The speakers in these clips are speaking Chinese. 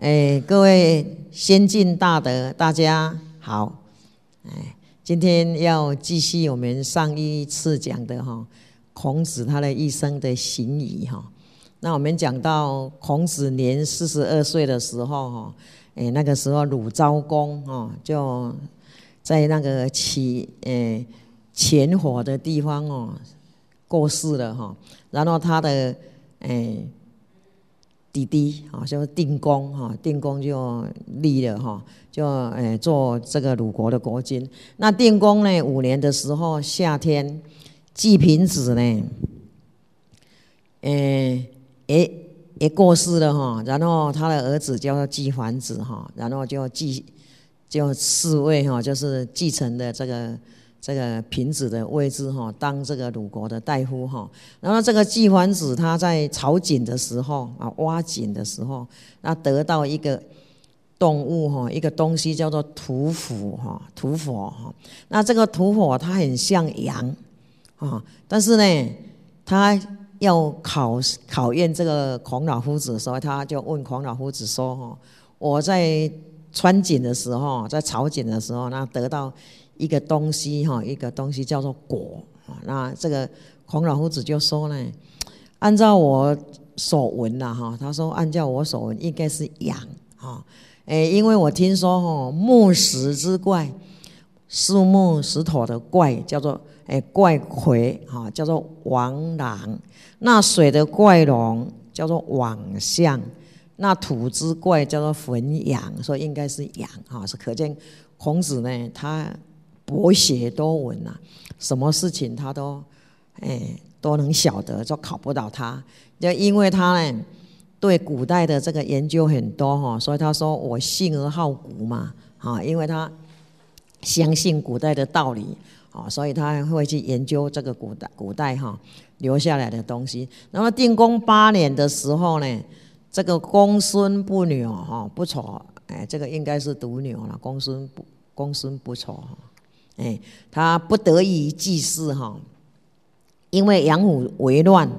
哎，各位先进大德，大家好，哎，今天要继续我们上一次讲的哈，孔子他的一生的行仪哈。那我们讲到孔子年四十二岁的时候哈，哎，那个时候鲁昭公哈就在那个起哎前火的地方哦过世了哈，然后他的哎。弟弟啊，就定公哈，定公就立了哈，就诶做这个鲁国的国君。那定公呢，五年的时候，夏天，季平子呢，诶也也过世了哈，然后他的儿子叫做季桓子哈，然后就继就侍卫哈，就是继承的这个。这个平子的位置哈，当这个鲁国的大夫哈。然后这个季桓子他在草井的时候啊，挖井的时候，那得到一个动物哈，一个东西叫做土斧哈，土火哈。那这个土火它很像羊啊，但是呢，他要考考验这个孔老夫子的时候，他就问孔老夫子说哈，我在穿井的时候，在草井的时候，那得到。一个东西哈，一个东西叫做果啊。那这个孔老夫子就说呢，按照我所闻呐哈，他说按照我所闻应该是羊啊。诶，因为我听说哈，木石之怪，树木石头的怪叫做诶怪魁哈，叫做王狼。那水的怪龙叫做网象。那土之怪叫做焚羊，所以应该是羊哈。是可见孔子呢，他。博学多闻呐，什么事情他都哎都能晓得，就考不到他。就因为他呢对古代的这个研究很多哈，所以他说我性而好古嘛，啊，因为他相信古代的道理啊，所以他会去研究这个古代古代哈留下来的东西。那么定公八年的时候呢，这个公孙不牛哈不丑，哎，这个应该是独女了，公孙不公孙不丑。哎，他不得已祭祀哈，因为杨虎为乱，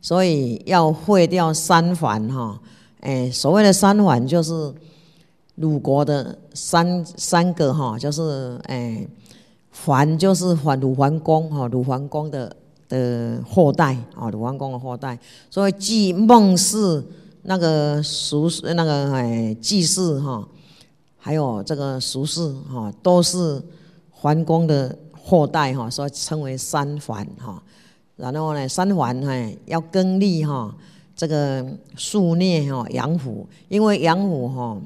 所以要废掉三桓哈。哎，所谓的三桓就是鲁国的三三个哈，就是哎，桓就是桓鲁桓公哈，鲁桓公的的后代啊，鲁桓公的后代。所以祭孟氏那个俗那个哎祭祀哈，还有这个俗事哈，都是。桓公的后代哈，所以称为三桓哈。然后呢，三桓哈要耕立哈，这个树孽哈养虎，因为养虎哈，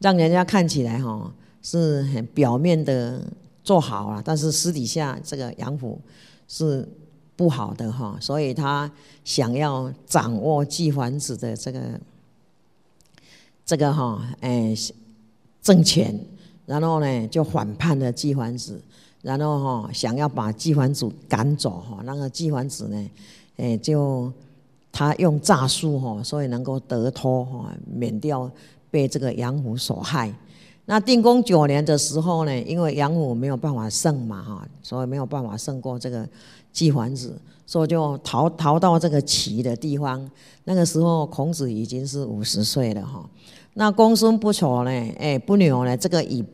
让人家看起来哈是很表面的做好了，但是私底下这个养虎是不好的哈，所以他想要掌握季桓子的这个这个哈哎政权。然后呢，就反叛了季桓子，然后哈想要把季桓子赶走哈。那个季桓子呢，哎，就他用诈术哈，所以能够得脱哈，免掉被这个杨虎所害。那定公九年的时候呢，因为杨虎没有办法胜嘛哈，所以没有办法胜过这个季桓子，所以就逃逃到这个齐的地方。那个时候孔子已经是五十岁了哈。那公孙不丑呢？哎，不牛呢？这个以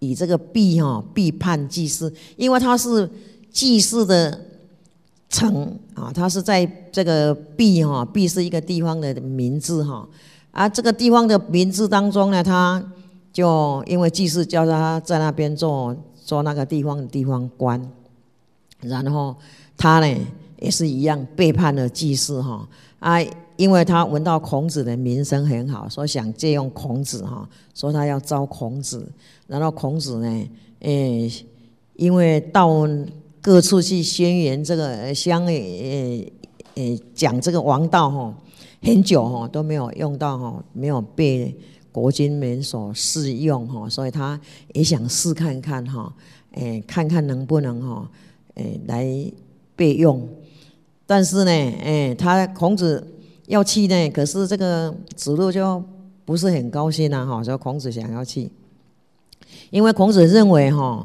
以这个必哈必叛祭祀，因为他是祭祀的城啊，他是在这个必哈必是一个地方的名字哈，啊，这个地方的名字当中呢，他就因为祭祀叫他在那边做做那个地方的地方官，然后他呢也是一样背叛了祭祀哈啊。因为他闻到孔子的名声很好，所以想借用孔子哈，说他要招孔子。然后孔子呢，诶，因为到各处去宣言这个相诶诶讲这个王道哈，很久哈都没有用到哈，没有被国君们所适用哈，所以他也想试看看哈，诶，看看能不能哈，诶来备用。但是呢，诶，他孔子。要去呢，可是这个子路就不是很高兴啊，哈，说孔子想要去，因为孔子认为哈，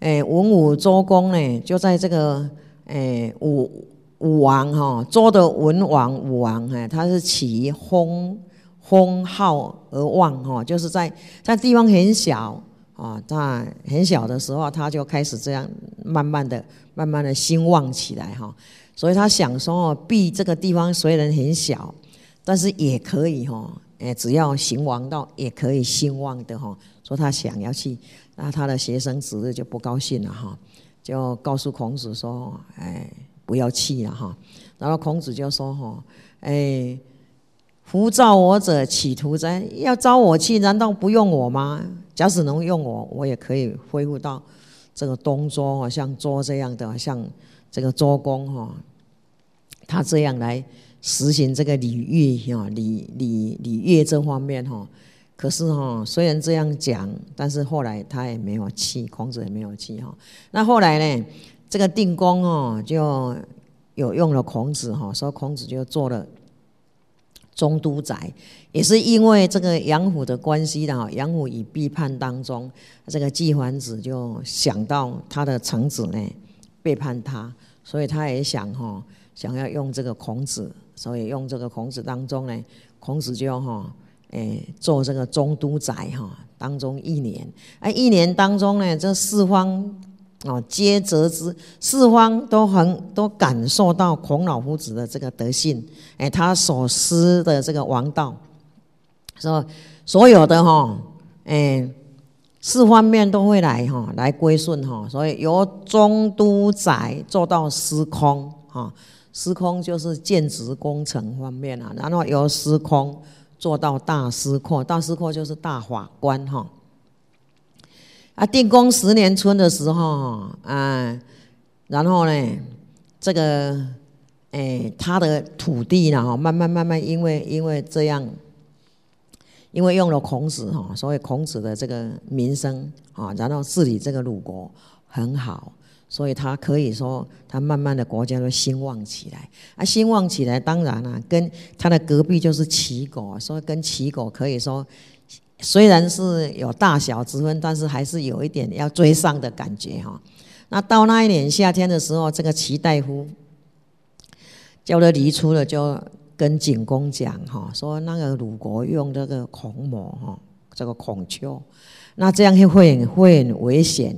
哎，文武周公呢，就在这个哎武武王哈，周的文王武王哎，他是起封封号而望哈，就是在在地方很小啊，他很小的时候，他就开始这样慢慢的、慢慢的兴旺起来哈。所以他想说哦，避这个地方虽然很小，但是也可以哈，哎，只要行王道也可以兴旺的哈。说他想要去，那他的学生子就不高兴了哈，就告诉孔子说，哎，不要去了哈。然后孔子就说哈，哎，夫召我者，企图哉？要招我去，难道不用我吗？假使能用我，我也可以恢复到这个东周哈，像周这样的，像。这个周公哈，他这样来实行这个礼乐哈，礼礼礼乐这方面哈，可是哈，虽然这样讲，但是后来他也没有气，孔子也没有气哈。那后来呢，这个定公哦，就有用了孔子哈，所以孔子就做了中都宰，也是因为这个杨虎的关系的哈。杨虎以背叛当中，这个季桓子就想到他的臣子呢背叛他。所以他也想哈，想要用这个孔子，所以用这个孔子当中呢，孔子就哈，诶，做这个中都宰哈，当中一年，哎，一年当中呢，这四方哦皆责之，四方都很都感受到孔老夫子的这个德性，哎，他所施的这个王道，说所有的哈，哎。四方面都会来哈，来归顺哈，所以由中都宰做到司空哈，司空就是建职工程方面啊，然后由司空做到大司阔，大司阔就是大法官哈。啊，定公十年春的时候啊，然后呢，这个哎，他的土地呢哈，慢慢慢慢，因为因为这样。因为用了孔子哈，所以孔子的这个名声啊，然后治理这个鲁国很好，所以他可以说他慢慢的国家都兴旺起来。啊，兴旺起来，当然了，跟他的隔壁就是齐国，所以跟齐国可以说虽然是有大小之分，但是还是有一点要追上的感觉哈。那到那一年夏天的时候，这个齐大夫叫了离出了就。跟景公讲哈，说那个鲁国用这个孔母哈，这个孔丘，那这样会会会很危险，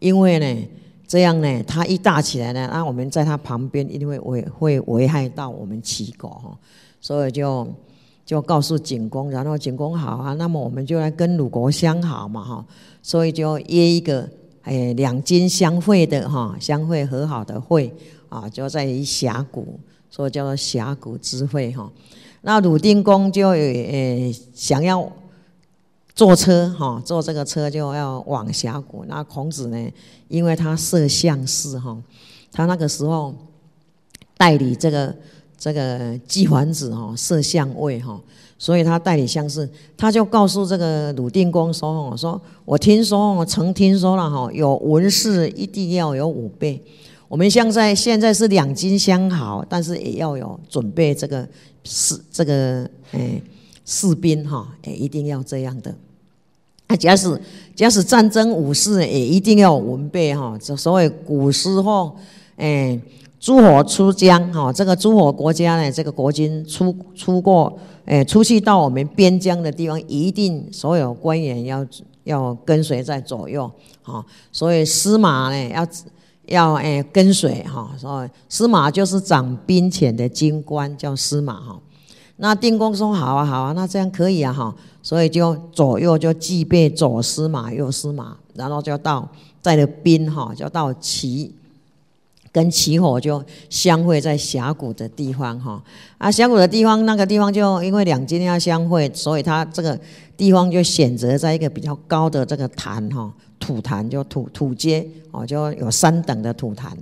因为呢，这样呢，他一大起来呢，那我们在他旁边一定会危会危害到我们齐国哈，所以就就告诉景公，然后景公好啊，那么我们就来跟鲁国相好嘛哈，所以就约一个哎两军相会的哈，相会和好的会啊，就在于峡谷。所以叫做峡谷之会哈，那鲁定公就呃想要坐车哈，坐这个车就要往峡谷。那孔子呢，因为他摄相士哈，他那个时候代理这个这个季桓子哈摄相位哈，所以他代理相士，他就告诉这个鲁定公说：“说我听说，我曾听说了哈，有文士一定要有五倍。”我们现在现在是两军相好，但是也要有准备这个士这个诶士兵哈，也一定要这样的。啊，假使假使战争武士也一定要文备哈。这所谓古时候诶，诸侯出疆哈，这个诸侯国家呢，这个国君出出过诶，出去到我们边疆的地方，一定所有官员要要跟随在左右哈。所以司马呢要。要诶跟随哈，所以司马就是掌兵权的军官，叫司马哈。那定公说好啊好啊，那这样可以啊哈，所以就左右就具备左司马右司马，然后就到带了兵哈，就到齐，跟齐火就相会在峡谷的地方哈。啊，峡谷的地方那个地方就因为两军要相会，所以他这个地方就选择在一个比较高的这个潭哈。土坛就土土阶哦，就有三等的土坛，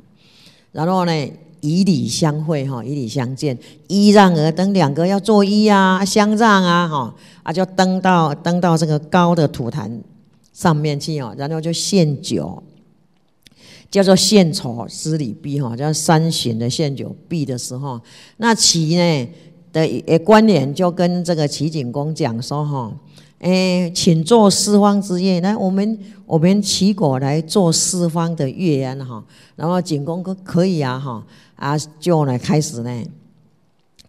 然后呢以礼相会哈，以礼相见，揖让而登，两个要作揖啊，相让啊哈，啊就登到登到这个高的土坛上面去哦，然后就献酒，叫做献丑施礼毕哈，叫三巡的献酒毕的时候，那齐呢的官员就跟这个齐景公讲说哈。哎，请做四方之乐，来，我们我们齐国来做四方的乐安哈。然后景公可可以啊哈。啊，就来开始呢，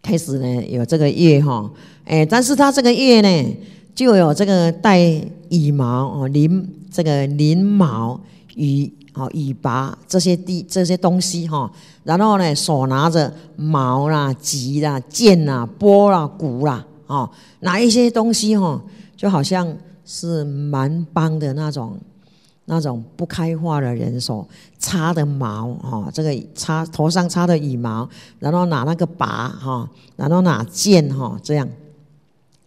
开始呢有这个月哈，哎，但是他这个月呢就有这个带羽毛哦，鳞这个鳞毛羽哦羽拔这些地这些东西哈，然后呢手拿着矛啦、戟啦、剑啦、波啦、鼓啦，哦，拿一些东西哈，就好像是蛮邦的那种。那种不开化的人所插的毛哈，这个插头上插的羽毛，然后拿那个拔哈，然后拿剑哈，这样，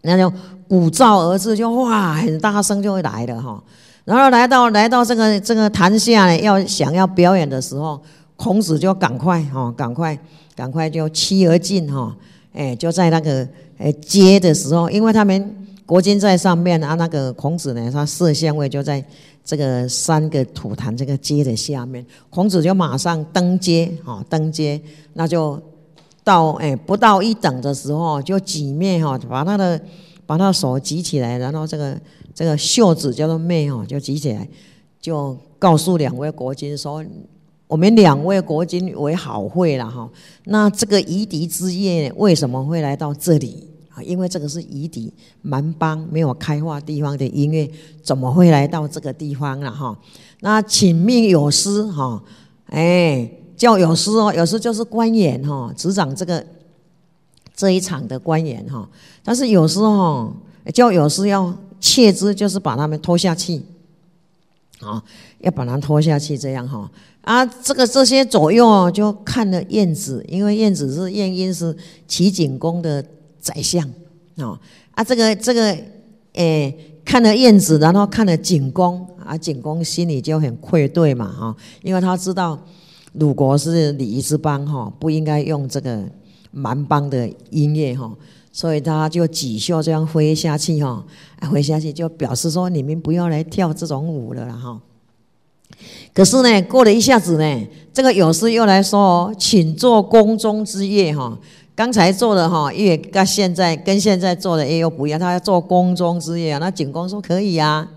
那就鼓噪而至，就哇很大声就会来的哈。然后来到来到这个这个坛下呢，要想要表演的时候，孔子就赶快哈，赶快赶快就趋而进哈，哎，就在那个哎接的时候，因为他们国君在上面啊，那个孔子呢，他摄像位就在。这个三个土坛这个阶的下面，孔子就马上登阶，哈，登阶，那就到哎不到一等的时候，就挤面哈，把他的把他的手举起来，然后这个这个袖子叫做妹哈，就举起来，就告诉两位国君说，我们两位国君为好会了哈，那这个夷狄之夜为什么会来到这里？啊，因为这个是夷狄蛮邦没有开化地方的音乐，怎么会来到这个地方了哈？那请命有司哈，哎，叫有司哦，有司就是官员哈，执掌这个这一场的官员哈。但是有时候叫有司要切之，就是把他们拖下去，啊，要把他拖下去这样哈。啊，这个这些左右就看了晏子，因为晏子是晏婴是齐景公的。宰相，哦啊，这个这个，诶，看了燕子，然后看了景公，啊，景公心里就很愧对嘛，哈，因为他知道鲁国是礼仪之邦，哈，不应该用这个蛮邦的音乐，哈，所以他就几袖这样挥下去，哈，挥下去就表示说你们不要来跳这种舞了，哈。可是呢，过了一下子呢，这个有事又来说，请做宫中之乐，哈。刚才做的哈乐跟现在跟现在做的也有不一样，他要做宫中之夜，那景公说可以呀。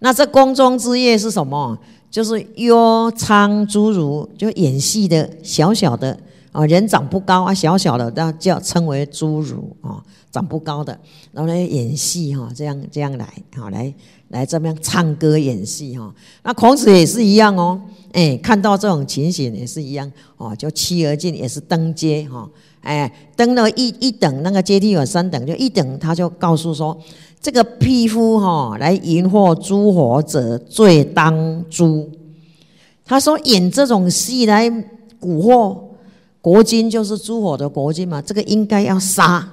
那这宫中之夜是什么？就是幽昌侏儒，就演戏的小小的啊，人长不高啊，小小的，那叫称为侏儒啊，长不高的，然后来演戏哈，这样这样来，好来来这边唱歌演戏哈。那孔子也是一样哦。哎，看到这种情形也是一样哦，就趋而进，也是登阶哈。哎，登了一一等，那个阶梯有三等，就一等他就告诉说，这个匹夫哈来迎获诸火者，罪当诛。他说演这种戏来蛊惑国君，就是诸火的国君嘛，这个应该要杀，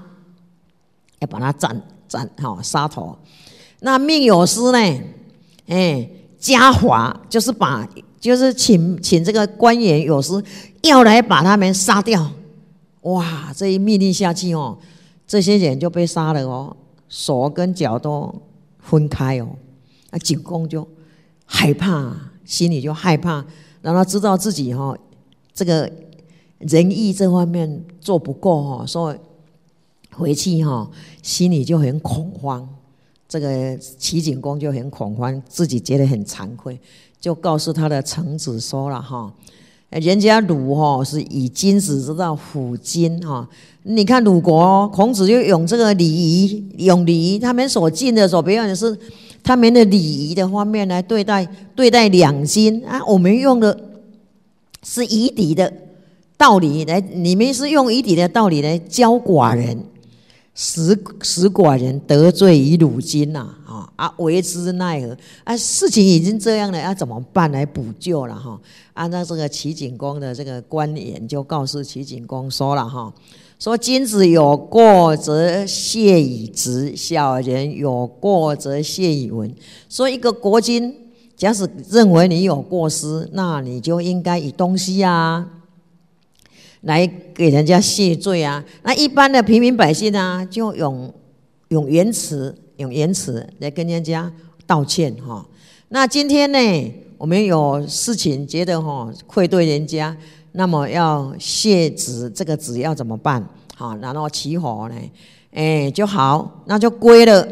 要把他斩斩哈杀头。那命有司呢？哎，嘉华就是把。就是请请这个官员有时要来把他们杀掉，哇！这一命令下去哦，这些人就被杀了哦，手跟脚都分开哦。那景公就害怕，心里就害怕，然后知道自己哈这个仁义这方面做不够哈，所以回去哈心里就很恐慌。这个齐景公就很恐慌，自己觉得很惭愧。就告诉他的臣子说了哈，人家鲁哈是以金子知道辅金哈，你看鲁国孔子就用这个礼仪，用礼仪，他们所敬的所表演的是他们的礼仪的方面来对待对待两金啊，我们用的是以礼的道理来，你们是用以礼的道理来教寡人。使使寡人得罪于鲁金呐，啊啊为之奈何？啊，事情已经这样了，要怎么办来补救了哈？按照这个齐景公的这个官员就告诉齐景公说了哈，说君子有过则谢以直，小人有过则谢以文。说一个国君，假使认为你有过失，那你就应该以东西啊。来给人家谢罪啊！那一般的平民百姓呢，就用用言辞，用言辞来跟人家道歉哈。那今天呢，我们有事情觉得哈愧对人家，那么要谢子这个子要怎么办？好，然后起火呢？哎，就好，那就归了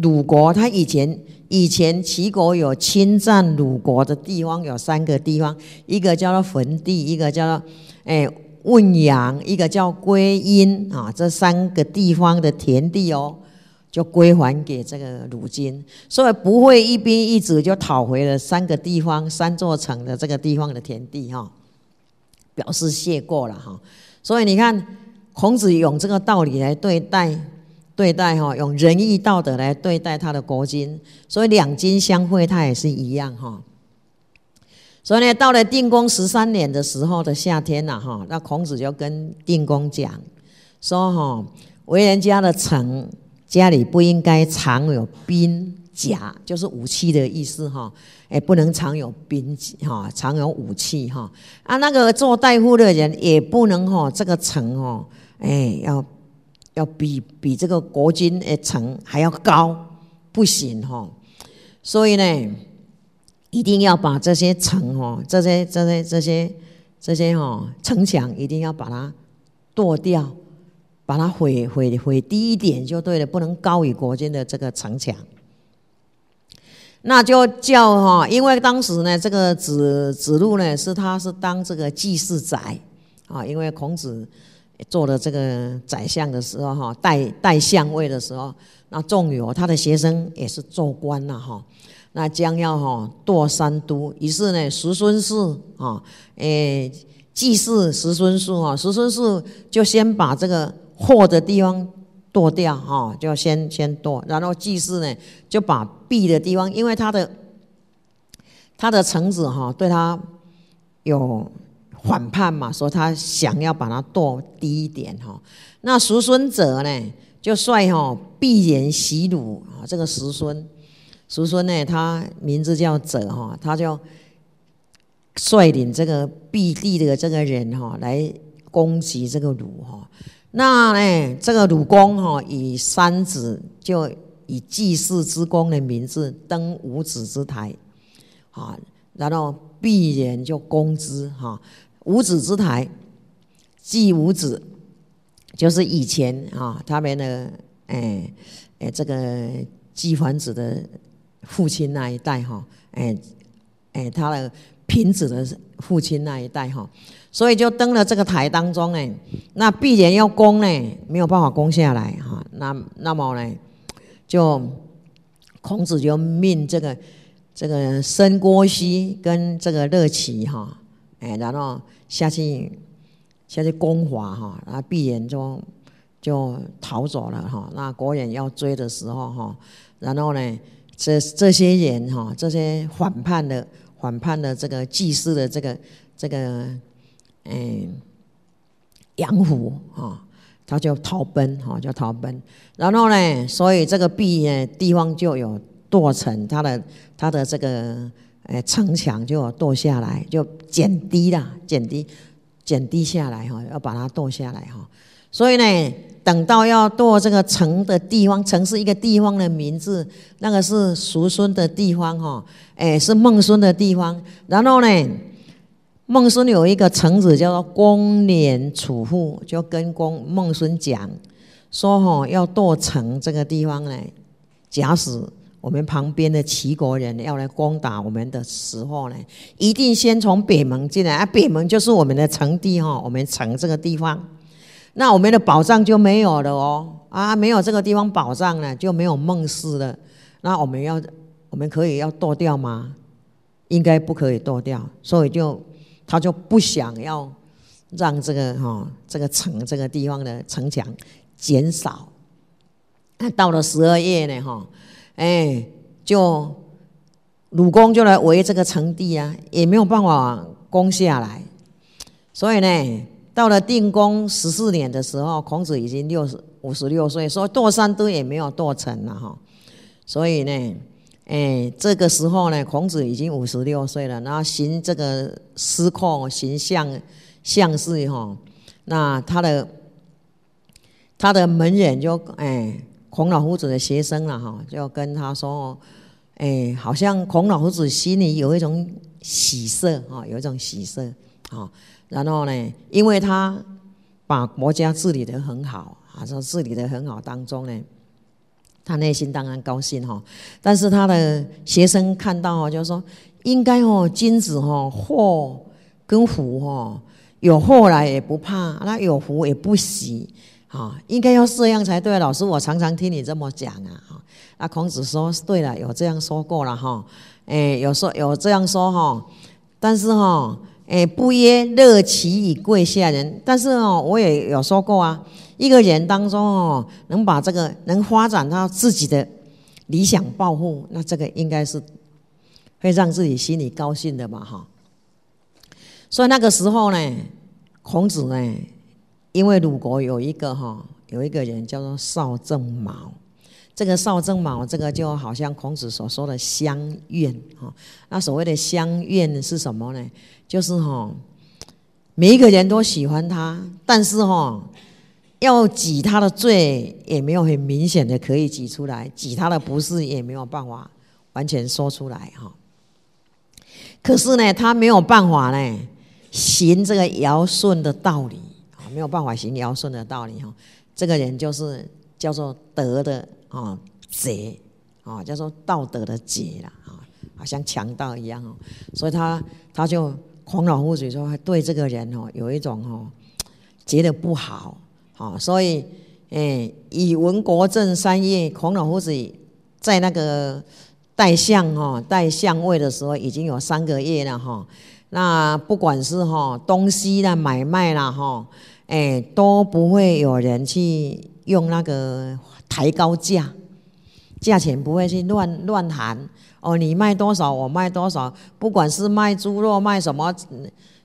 鲁国。他以前以前齐国有侵占鲁国的地方有三个地方，一个叫做坟地，一个叫做哎。汶阳，一个叫归阴啊，这三个地方的田地哦，就归还给这个鲁金，所以不会一兵一卒就讨回了三个地方、三座城的这个地方的田地哈，表示谢过了哈。所以你看，孔子用这个道理来对待对待哈，用仁义道德来对待他的国君，所以两金相会，他也是一样哈。所以呢，到了定公十三年的时候的夏天呐，哈，那孔子就跟定公讲说：“哈，为人家的臣，家里不应该藏有兵甲，就是武器的意思哈，哎，不能藏有兵哈，藏有武器哈。啊，那个做大夫的人也不能哈，这个臣哦，哎，要要比比这个国君的臣还要高，不行哈。所以呢。”一定要把这些城哦，这些这些这些这些哦城墙一定要把它剁掉，把它毁毁毁低一点就对了，不能高于国君的这个城墙。那就叫哈，因为当时呢，这个子子路呢是他是当这个祭祀宰啊，因为孔子做了这个宰相的时候哈，代代相位的时候，那仲由他的学生也是做官了哈。那将要哈堕三都，于是呢，石孙氏啊，诶，祭祀石孙氏啊，石孙氏就先把这个祸的地方剁掉哈，就先先剁，然后祭祀呢，就把弊的地方，因为他的他的臣子哈对他有反叛嘛，说他想要把它剁低一点哈。那石孙者呢，就率哈必言袭鲁啊，这个石孙。叔孙呢，他名字叫者哈，他就率领这个毕地的这个人哈来攻击这个鲁哈。那呢，这个鲁公哈以三子就以祭祀之功的名字登五子之台啊，然后必人就攻之哈。五子之台，祭五子，就是以前啊他们的哎哎这个祭桓子的。父亲那一代哈，哎哎，他的平子的父亲那一代哈，所以就登了这个台当中哎，那必然要攻呢，没有办法攻下来哈。那那么呢，就孔子就命这个这个申郭西跟这个乐齐哈，哎，然后下去下去攻华哈，然后必然就就逃走了哈。那国人要追的时候哈，然后呢？这这些人哈，这些反叛的反叛的这个祭祀的这个这个嗯杨虎哈，他就逃奔哈，就逃奔。然后呢，所以这个壁呢地方就有剁城，他的他的这个呃城墙就剁下来，就减低了，减低减低下来哈，要把它剁下来哈。所以呢。等到要剁这个城的地方，城是一个地方的名字，那个是叔孙的地方哈，哎，是孟孙的地方。然后呢，孟孙有一个臣子叫做公辇楚父，就跟公孟孙讲说哈，要剁城这个地方呢，假使我们旁边的齐国人要来攻打我们的时候呢，一定先从北门进来，啊，北门就是我们的城地哈，我们城这个地方。那我们的宝藏就没有了哦，啊，没有这个地方宝藏呢，就没有梦氏了。那我们要，我们可以要剁掉吗？应该不可以剁掉，所以就他就不想要让这个哈这个城这个地方的城墙减少。那到了十二月呢，哈，哎，就鲁公就来围这个城地啊，也没有办法攻下来，所以呢。到了定公十四年的时候，孔子已经六十五十六岁，说堕三都也没有堕成了哈。所以呢，哎，这个时候呢，孔子已经五十六岁了，然后行这个司寇行相相事哈，那他的他的门人就哎，孔老夫子的学生了哈，就跟他说，哎，好像孔老夫子心里有一种喜色哈，有一种喜色啊。然后呢，因为他把国家治理得很好啊，说治理得很好当中呢，他内心当然高兴哈。但是他的学生看到哦，就说应该哦，金子哦，祸跟福哦，有祸来也不怕，那有福也不喜，啊，应该要这样才对。老师，我常常听你这么讲啊，那孔子说，对了，有这样说过了哈，哎，有说有这样说哈，但是哈，哎，不曰乐其以贵下人，但是哦，我也有说过啊，一个人当中哦，能把这个能发展到自己的理想抱负，那这个应该是会让自己心里高兴的嘛，哈。所以那个时候呢，孔子呢，因为鲁国有一个哈，有一个人叫做邵正卯。这个少正卯，这个就好像孔子所说的相怨哈。那所谓的相怨是什么呢？就是哈，每一个人都喜欢他，但是哈，要挤他的罪也没有很明显的可以挤出来，挤他的不是也没有办法完全说出来哈。可是呢，他没有办法呢行这个尧舜的道理啊，没有办法行尧舜的道理哈。这个人就是叫做德的。啊，贼啊，叫做道德的劫了啊，好像强盗一样哦。所以他他就孔老夫子说，对这个人哦，有一种哦，觉得不好啊。所以，哎，以文国政三月，孔老夫子在那个带相哈，带相位的时候，已经有三个月了哈。那不管是哈东西的买卖啦哈，哎，都不会有人去用那个。抬高价，价钱不会去乱乱喊哦。你卖多少，我卖多少。不管是卖猪肉，卖什么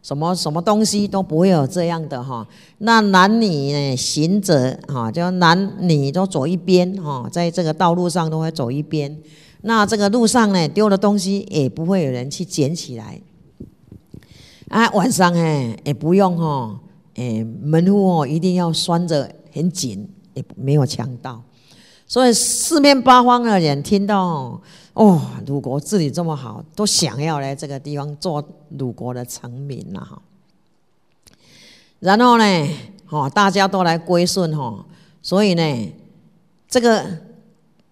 什么什么东西，都不会有这样的哈。那男女呢，行者哈，就男女都走一边哈，在这个道路上都会走一边。那这个路上呢，丢的东西也不会有人去捡起来。啊，晚上哎也不用哈，哎门户哦一定要拴着很紧，也没有强盗。所以四面八方的人听到哦，鲁国治理这么好，都想要来这个地方做鲁国的臣民了哈。然后呢，哈，大家都来归顺哈，所以呢，这个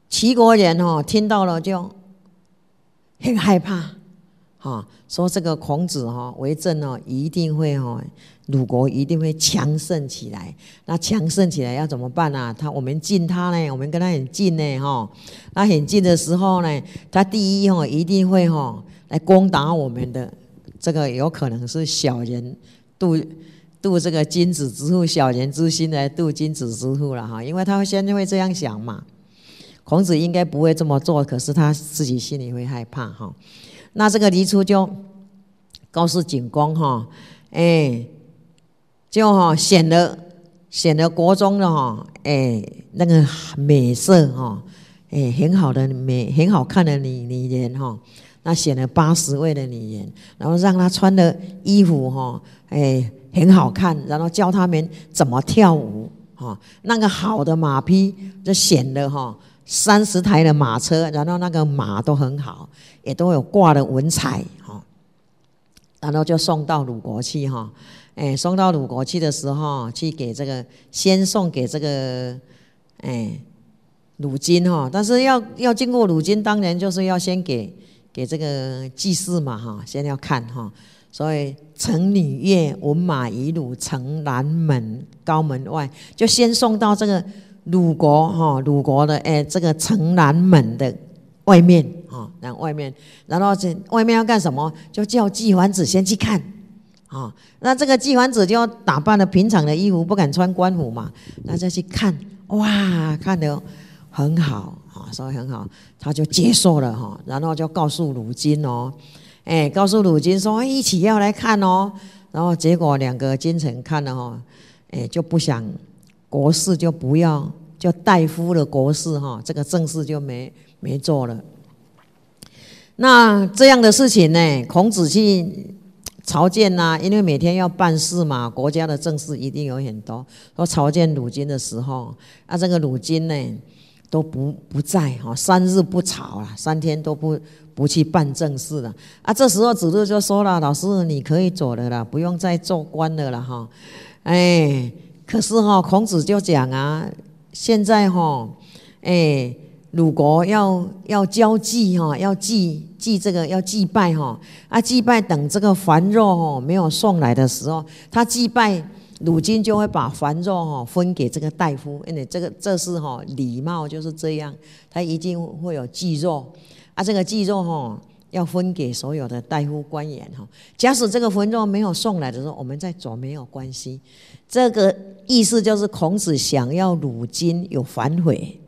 齐国人哦听到了就很害怕，哈，说这个孔子哈为政哦，一定会哈。鲁国一定会强盛起来，那强盛起来要怎么办呢？他我们近他呢，我们跟他很近呢，哈，那很近的时候呢，他第一哈一定会哈来攻打我们的，这个有可能是小人度度这个君子之腹，小人之心来度君子之腹了哈，因为他现在会这样想嘛。孔子应该不会这么做，可是他自己心里会害怕哈。那这个黎初就告诉景公哈，哎。就哈显得显得国中的哈哎那个美色哈哎很好的美很好看的女女人哈那显得八十位的女人，然后让她穿的衣服哈哎很好看，然后教他们怎么跳舞哈那个好的马匹就显得哈三十台的马车，然后那个马都很好，也都有挂的文彩哈，然后就送到鲁国去哈。哎，送到鲁国去的时候，去给这个先送给这个哎鲁金哈，但是要要经过鲁金，当然就是要先给给这个祭祀嘛哈，先要看哈。所以乘女乐，闻马以鲁，城南门高门外，就先送到这个鲁国哈，鲁国的哎这个城南门的外面哈，然后外面，然后这外面要干什么？就叫季桓子先去看。啊，那这个季桓子就打扮了平常的衣服，不敢穿官服嘛，那就去看，哇，看得很好啊，所以很好，他就接受了哈，然后就告诉鲁金哦，哎，告诉鲁金说一起要来看哦，然后结果两个奸臣看了哈，哎，就不想国事就不要，就大夫的国事哈，这个正事就没没做了。那这样的事情呢，孔子去。朝见呐，因为每天要办事嘛，国家的政事一定有很多。说朝见鲁金的时候，啊，这个鲁金呢都不不在哈，三日不朝了，三天都不不去办正事了。啊，这时候子路就说了：“老师，你可以走了啦，不用再做官了啦。”哈，哎，可是哈，孔子就讲啊，现在哈，哎，鲁国要要交际哈，要祭。祭这个要祭拜哈，啊祭拜等这个凡肉哦没有送来的时候，他祭拜鲁金就会把凡肉哈分给这个大夫，因为这个这是哈礼貌就是这样，他一定会有祭肉，啊这个祭肉哈要分给所有的大夫官员哈。假使这个凡肉没有送来的时候，我们再走没有关系。这个意思就是孔子想要鲁金有反悔。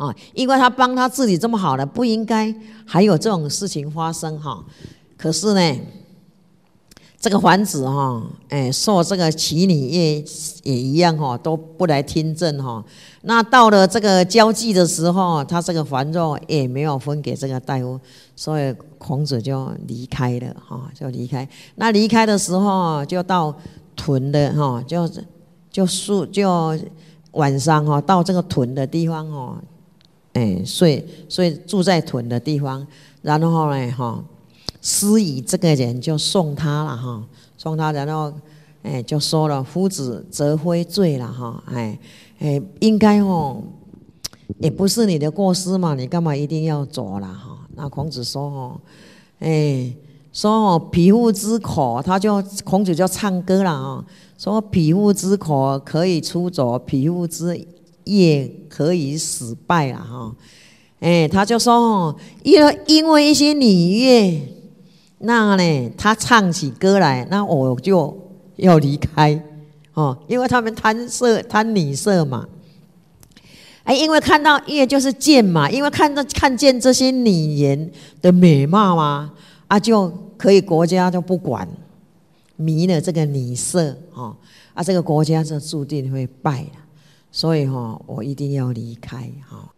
啊，因为他帮他治理这么好了，不应该还有这种事情发生哈。可是呢，这个皇子哈，哎，受这个齐女也也一样哈，都不来听政哈。那到了这个交际的时候，他这个凡肉也没有分给这个大夫，所以孔子就离开了哈，就离开。那离开的时候，就到屯的哈，就就宿就晚上哈，到这个屯的地方哦。哎，睡睡住在屯的地方，然后呢，哈，司仪这个人就送他了，哈，送他，然后，哎，就说了，夫子则非罪了，哈，哎，哎，应该哦，也不是你的过失嘛，你干嘛一定要走了，哈？那孔子说，哦，哎，说哦，匹夫之口，他就孔子就唱歌了，啊，说匹夫之口可以出走，匹夫之。也可以失败了哈，哎，他就说哦，因因为一些女乐，那呢，他唱起歌来，那我就要离开哦，因为他们贪色贪女色嘛，哎，因为看到乐就是见嘛，因为看到看见这些女人的美貌嘛，啊，就可以国家就不管，迷了这个女色哦，啊，这个国家就注定会败了。所以哈，我一定要离开哈。